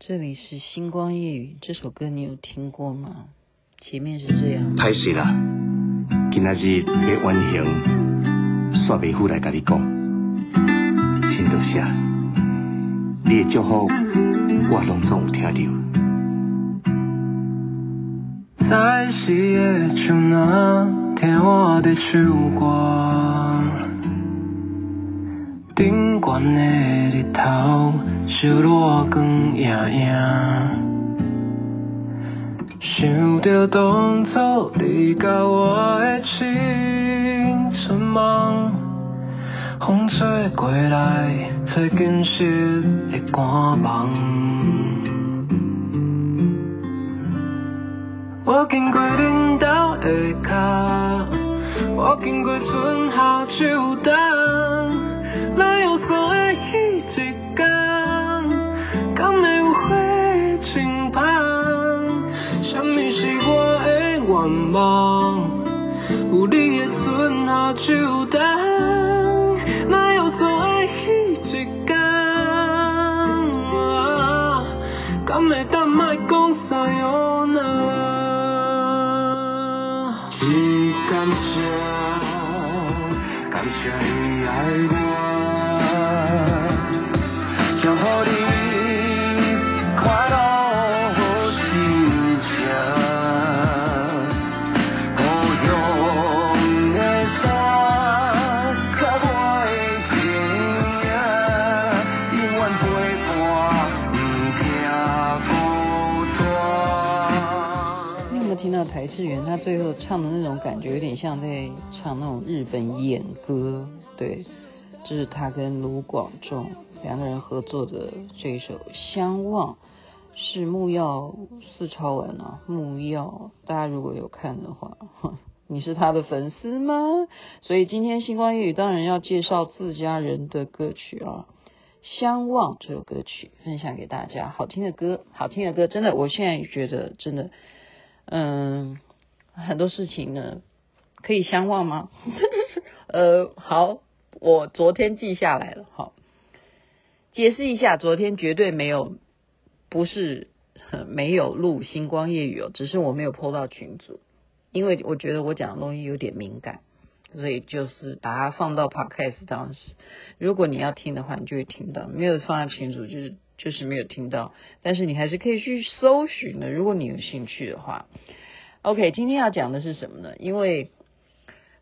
这里是星光夜雨，这首歌你有听过吗？前面是这样。歹势啦，今仔日嘅完形，煞未赴来甲你讲，真多谢，你的祝福我拢总有听到。在四个窗仔听我的唱歌，顶悬的日头。烧热光夜夜，想着当初你甲我的青春梦，风吹过来，吹紧实的寒梦。我经过恁家的脚，我经过春夏秋冬，梦？有你的春夏秋冬，哪有所爱彼一天？敢会当莫讲啥唱的那种感觉，有点像在唱那种日本演歌，对，就是他跟卢广仲两个人合作的这一首《相望》，是木曜四超文啊，木曜，大家如果有看的话，你是他的粉丝吗？所以今天星光夜语当然要介绍自家人的歌曲啊，《相望》这首歌曲分享给大家，好听的歌，好听的歌，真的，我现在觉得真的。嗯，很多事情呢，可以相忘吗？呃，好，我昨天记下来了。好，解释一下，昨天绝对没有，不是没有录星光夜雨哦，只是我没有 po 到群组，因为我觉得我讲的东西有点敏感，所以就是把它放到 podcast 当时。如果你要听的话，你就会听到；没有放在群组，就是。就是没有听到，但是你还是可以去搜寻的。如果你有兴趣的话，OK，今天要讲的是什么呢？因为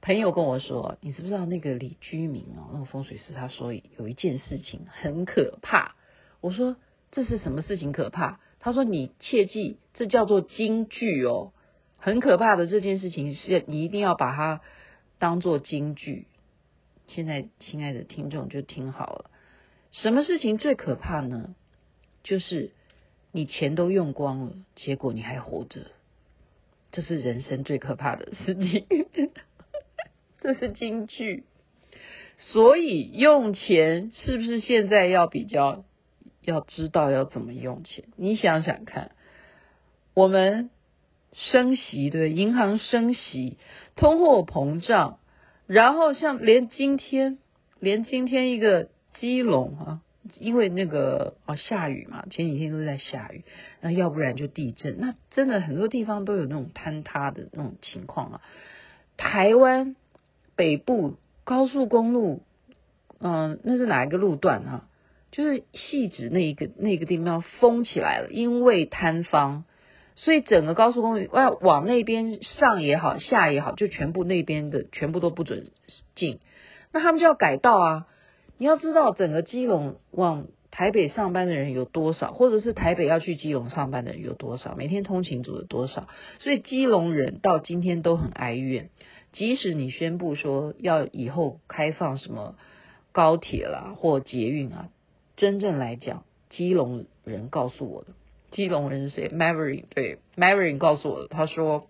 朋友跟我说，你知不知道那个李居明哦，那个风水师他说有一件事情很可怕。我说这是什么事情可怕？他说你切记，这叫做金句哦，很可怕的这件事情是你一定要把它当做金句。现在亲爱的听众就听好了。什么事情最可怕呢？就是你钱都用光了，结果你还活着，这是人生最可怕的事情。这是金句。所以用钱是不是现在要比较要知道要怎么用钱？你想想看，我们升息，对，银行升息，通货膨胀，然后像连今天，连今天一个。基隆啊，因为那个哦下雨嘛，前几天都在下雨，那要不然就地震，那真的很多地方都有那种坍塌的那种情况啊。台湾北部高速公路，嗯、那是哪一个路段啊？就是汐止那一个那个地方封起来了，因为坍方，所以整个高速公路要往那边上也好，下也好，就全部那边的全部都不准进，那他们就要改道啊。你要知道，整个基隆往台北上班的人有多少，或者是台北要去基隆上班的人有多少，每天通勤族有多少，所以基隆人到今天都很哀怨。即使你宣布说要以后开放什么高铁啦或捷运啊，真正来讲，基隆人告诉我的，基隆人是谁？Maverick 对，Maverick 告诉我的，他说，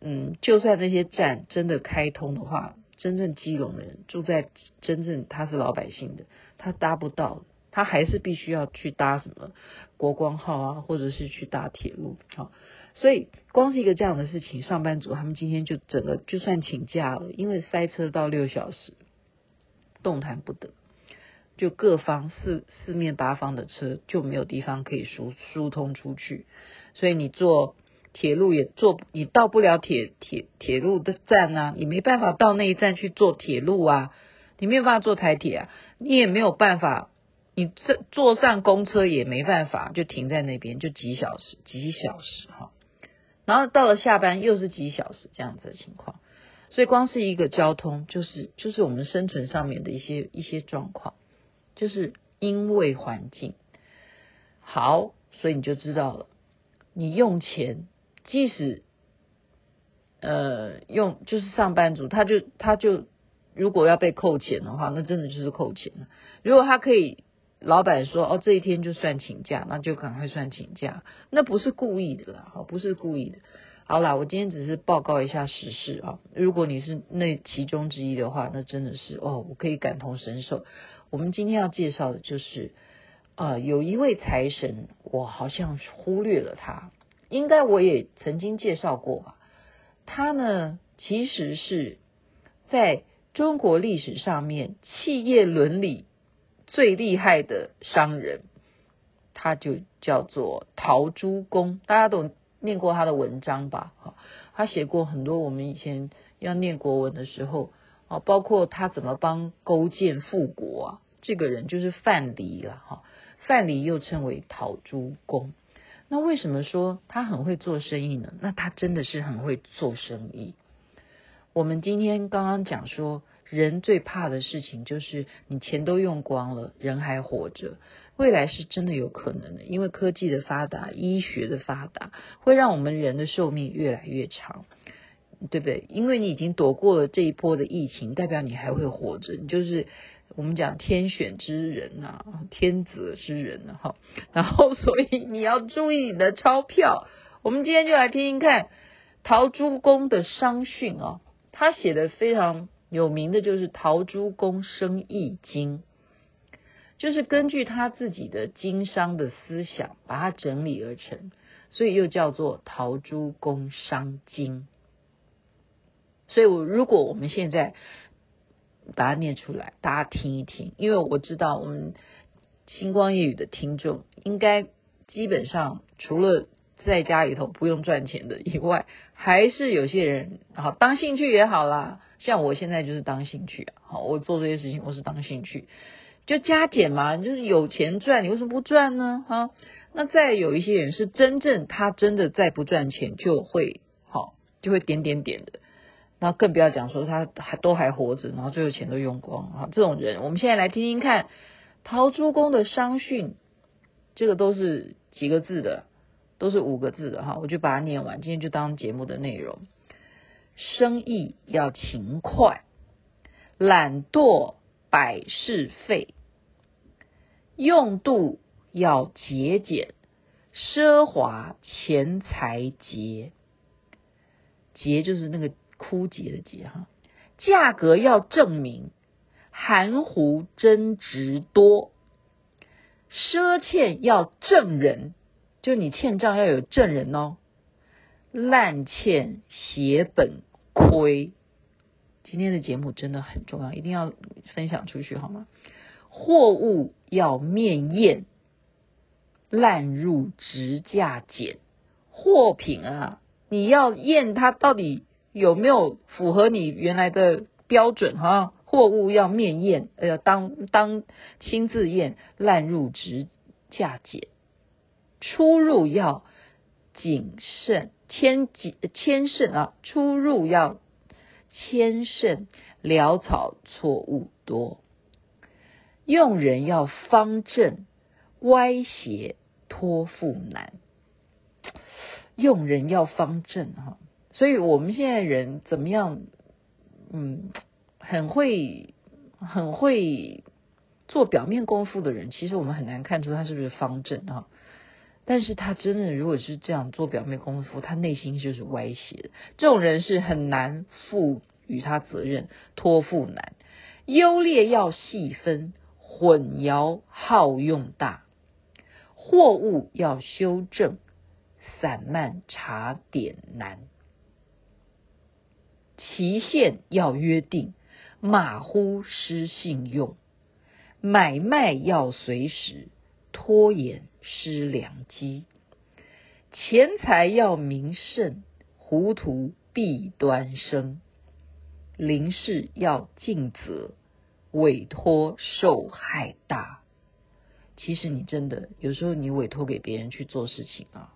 嗯，就算那些站真的开通的话。真正基隆的人住在真正他是老百姓的，他搭不到，他还是必须要去搭什么国光号啊，或者是去搭铁路。好，所以光是一个这样的事情，上班族他们今天就整个就算请假了，因为塞车到六小时，动弹不得。就各方四四面八方的车就没有地方可以疏疏通出去，所以你坐铁路也坐，你到不了铁铁铁路的站啊，你没办法到那一站去坐铁路啊，你没有办法坐台铁啊，你也没有办法，你这坐上公车也没办法，就停在那边就几小时几小时哈，然后到了下班又是几小时这样子的情况。所以，光是一个交通，就是就是我们生存上面的一些一些状况，就是因为环境好，所以你就知道了。你用钱，即使呃用就是上班族，他就他就如果要被扣钱的话，那真的就是扣钱了。如果他可以，老板说哦这一天就算请假，那就赶快算请假，那不是故意的啦，不是故意的。好啦，我今天只是报告一下时事啊。如果你是那其中之一的话，那真的是哦，我可以感同身受。我们今天要介绍的就是，呃，有一位财神，我好像忽略了他，应该我也曾经介绍过吧。他呢，其实是在中国历史上面企业伦理最厉害的商人，他就叫做陶朱公，大家都。念过他的文章吧，哈，他写过很多我们以前要念国文的时候，啊，包括他怎么帮勾践复国啊，这个人就是范蠡了，哈，范蠡又称为陶朱公。那为什么说他很会做生意呢？那他真的是很会做生意。我们今天刚刚讲说，人最怕的事情就是你钱都用光了，人还活着。未来是真的有可能的，因为科技的发达、医学的发达，会让我们人的寿命越来越长，对不对？因为你已经躲过了这一波的疫情，代表你还会活着，你就是我们讲天选之人啊，天择之人啊，哈。然后，所以你要注意你的钞票。我们今天就来听听看陶朱公的商训啊，他写的非常有名的就是《陶朱公生意经》。就是根据他自己的经商的思想，把它整理而成，所以又叫做《陶朱公商经》。所以，我如果我们现在把它念出来，大家听一听，因为我知道我们星光夜语的听众，应该基本上除了在家里头不用赚钱的以外，还是有些人好当兴趣也好啦。像我现在就是当兴趣啊，好，我做这些事情我是当兴趣。就加减嘛，就是有钱赚，你为什么不赚呢？哈，那再有一些人是真正他真的再不赚钱就会好，就会点点点的，那更不要讲说他还都还活着，然后最后钱都用光啊，这种人，我们现在来听听看陶朱公的商训，这个都是几个字的，都是五个字的哈，我就把它念完，今天就当节目的内容。生意要勤快，懒惰百事废。用度要节俭，奢华钱财节。节就是那个枯竭的竭哈。价格要证明，含糊真值多。赊欠要证人，就你欠账要有证人哦。烂欠血本亏。今天的节目真的很重要，一定要分享出去好吗？货物要面验，烂入值价减。货品啊，你要验它到底有没有符合你原来的标准哈。货物要面验，呃，要当当亲自验，烂入值价减。出入要谨慎，谦谨谦慎啊，出入要谦慎，潦草错误多。用人要方正，歪斜托付难。用人要方正哈，所以我们现在人怎么样？嗯，很会很会做表面功夫的人，其实我们很难看出他是不是方正啊。但是他真的如果是这样做表面功夫，他内心就是歪斜的。这种人是很难赋予他责任，托付难。优劣要细分。混淆好用大，货物要修正，散漫查点难，期限要约定，马虎失信用，买卖要随时，拖延失良机。钱财要名慎，糊涂弊端生。临事要尽责，委托受害大。其实你真的有时候你委托给别人去做事情啊，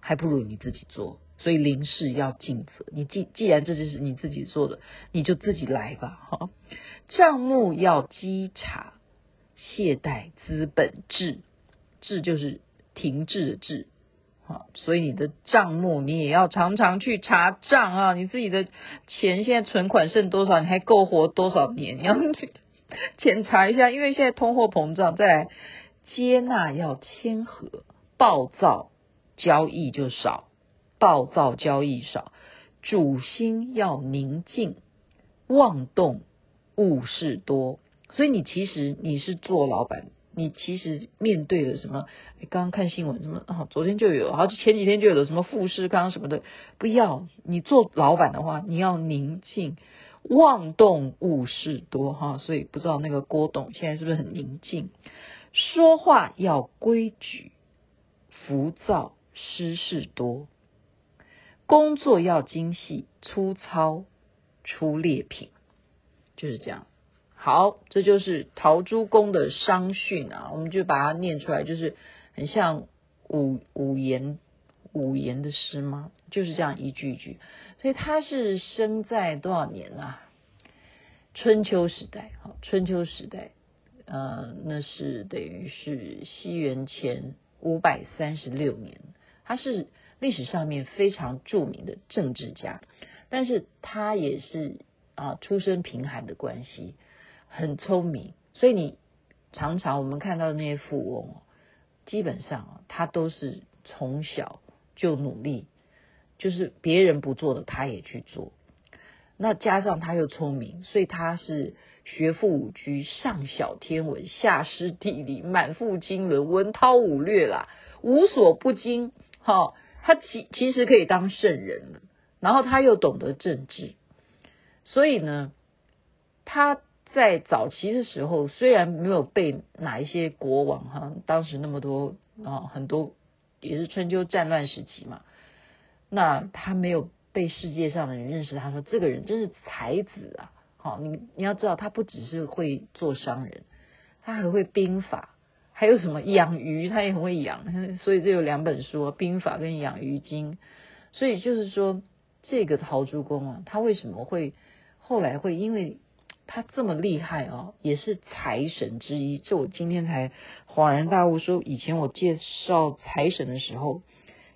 还不如你自己做。所以临事要尽责，你既既然这就是你自己做的，你就自己来吧。哈，账目要稽查，懈怠资本滞，滞就是停滞的滞。所以你的账目你也要常常去查账啊！你自己的钱现在存款剩多少？你还够活多少年？你要去 检查一下，因为现在通货膨胀。再来，接纳要谦和，暴躁交易就少，暴躁交易少，主心要宁静，妄动误事多。所以你其实你是做老板。你其实面对的什么？你刚刚看新闻什么？啊，昨天就有，好像前几天就有了什么富士康什么的。不要，你做老板的话，你要宁静，妄动误事多哈。所以不知道那个郭董现在是不是很宁静？说话要规矩，浮躁失事多。工作要精细，粗糙出劣品，就是这样。好，这就是陶朱公的商训啊，我们就把它念出来，就是很像五五言五言的诗吗？就是这样一句一句。所以他是生在多少年啊？春秋时代，好，春秋时代，呃，那是等于是西元前五百三十六年。他是历史上面非常著名的政治家，但是他也是啊，出身贫寒的关系。很聪明，所以你常常我们看到的那些富翁，基本上他都是从小就努力，就是别人不做的他也去做。那加上他又聪明，所以他是学富五车，上晓天文，下识地理，满腹经纶，文韬武略啦，无所不精。哈，他其其实可以当圣人了。然后他又懂得政治，所以呢，他。在早期的时候，虽然没有被哪一些国王哈，当时那么多啊，很多也是春秋战乱时期嘛，那他没有被世界上的人认识。他说这个人真是才子啊！好，你你要知道，他不只是会做商人，他还会兵法，还有什么养鱼，他也很会养。所以这有两本书，兵法跟养鱼经。所以就是说，这个陶朱公啊，他为什么会后来会因为。他这么厉害哦，也是财神之一。这我今天才恍然大悟，说以前我介绍财神的时候，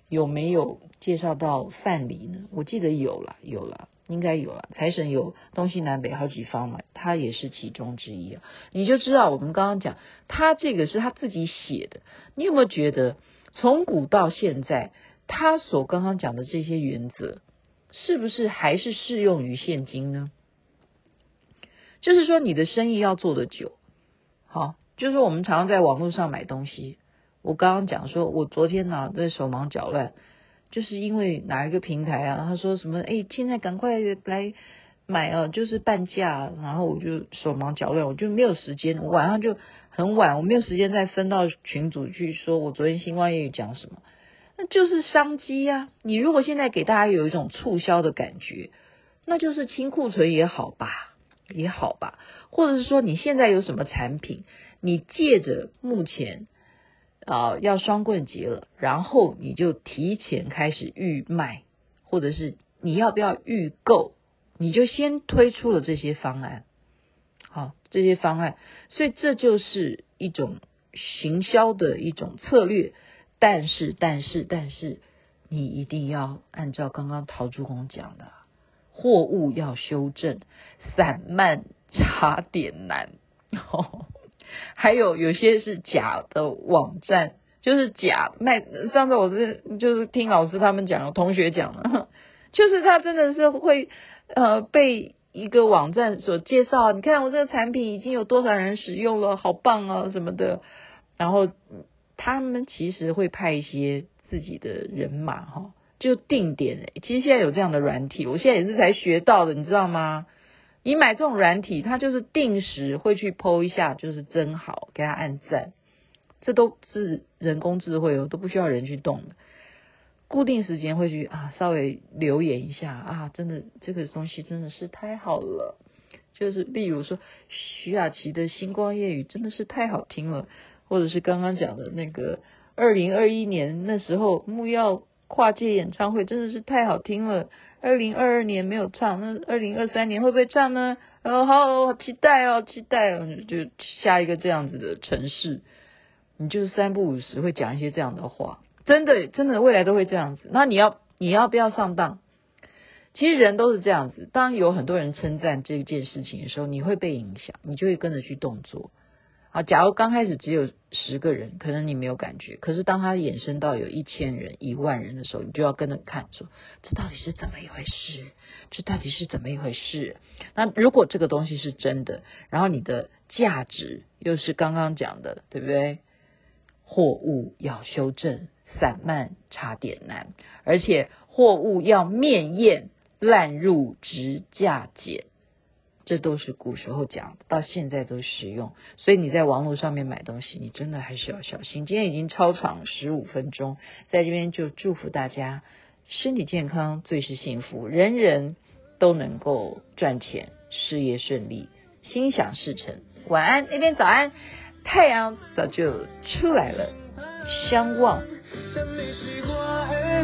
有没有介绍到范蠡呢？我记得有了，有了，应该有了。财神有东西南北好几方嘛，他也是其中之一啊。你就知道我们刚刚讲，他这个是他自己写的。你有没有觉得，从古到现在，他所刚刚讲的这些原则，是不是还是适用于现今呢？就是说，你的生意要做得久，好，就是说我们常常在网络上买东西。我刚刚讲说，我昨天呢在手忙脚乱，就是因为哪一个平台啊，他说什么，哎，现在赶快来买啊，就是半价，然后我就手忙脚乱，我就没有时间，我晚上就很晚，我没有时间再分到群组去说我昨天星光夜语讲什么，那就是商机呀。你如果现在给大家有一种促销的感觉，那就是清库存也好吧。也好吧，或者是说你现在有什么产品，你借着目前啊、要双棍节了，然后你就提前开始预卖，或者是你要不要预购，你就先推出了这些方案，好，这些方案，所以这就是一种行销的一种策略，但是但是但是你一定要按照刚刚陶朱公讲的。货物要修正，散漫查点难，还有有些是假的网站，就是假卖。上次我是就是听老师他们讲，同学讲了，就是他真的是会呃被一个网站所介绍，你看我这个产品已经有多少人使用了，好棒啊什么的，然后他们其实会派一些自己的人马哈。就定点，其实现在有这样的软体，我现在也是才学到的，你知道吗？你买这种软体，它就是定时会去剖一下，就是真好，给他按赞，这都是人工智慧哦，都不需要人去动的。固定时间会去啊，稍微留言一下啊，真的这个东西真的是太好了。就是例如说徐雅琪的星光夜雨真的是太好听了，或者是刚刚讲的那个二零二一年那时候木曜跨界演唱会真的是太好听了。二零二二年没有唱，那二零二三年会不会唱呢？呃，好，好期待哦，期待哦，就下一个这样子的城市，你就是三不五时会讲一些这样的话。真的，真的，未来都会这样子。那你要，你要不要上当？其实人都是这样子。当有很多人称赞这件事情的时候，你会被影响，你就会跟着去动作。啊，假如刚开始只有十个人，可能你没有感觉。可是当他衍生到有一千人、一万人的时候，你就要跟着看，说这到底是怎么一回事？这到底是怎么一回事？那如果这个东西是真的，然后你的价值又是刚刚讲的，对不对？货物要修正。散漫差点难，而且货物要面验，烂入直价减，这都是古时候讲，到现在都实用。所以你在网络上面买东西，你真的还是要小心。今天已经超长十五分钟，在这边就祝福大家身体健康，最是幸福，人人都能够赚钱，事业顺利，心想事成。晚安，那边早安，太阳早就出来了，相望。什么是我的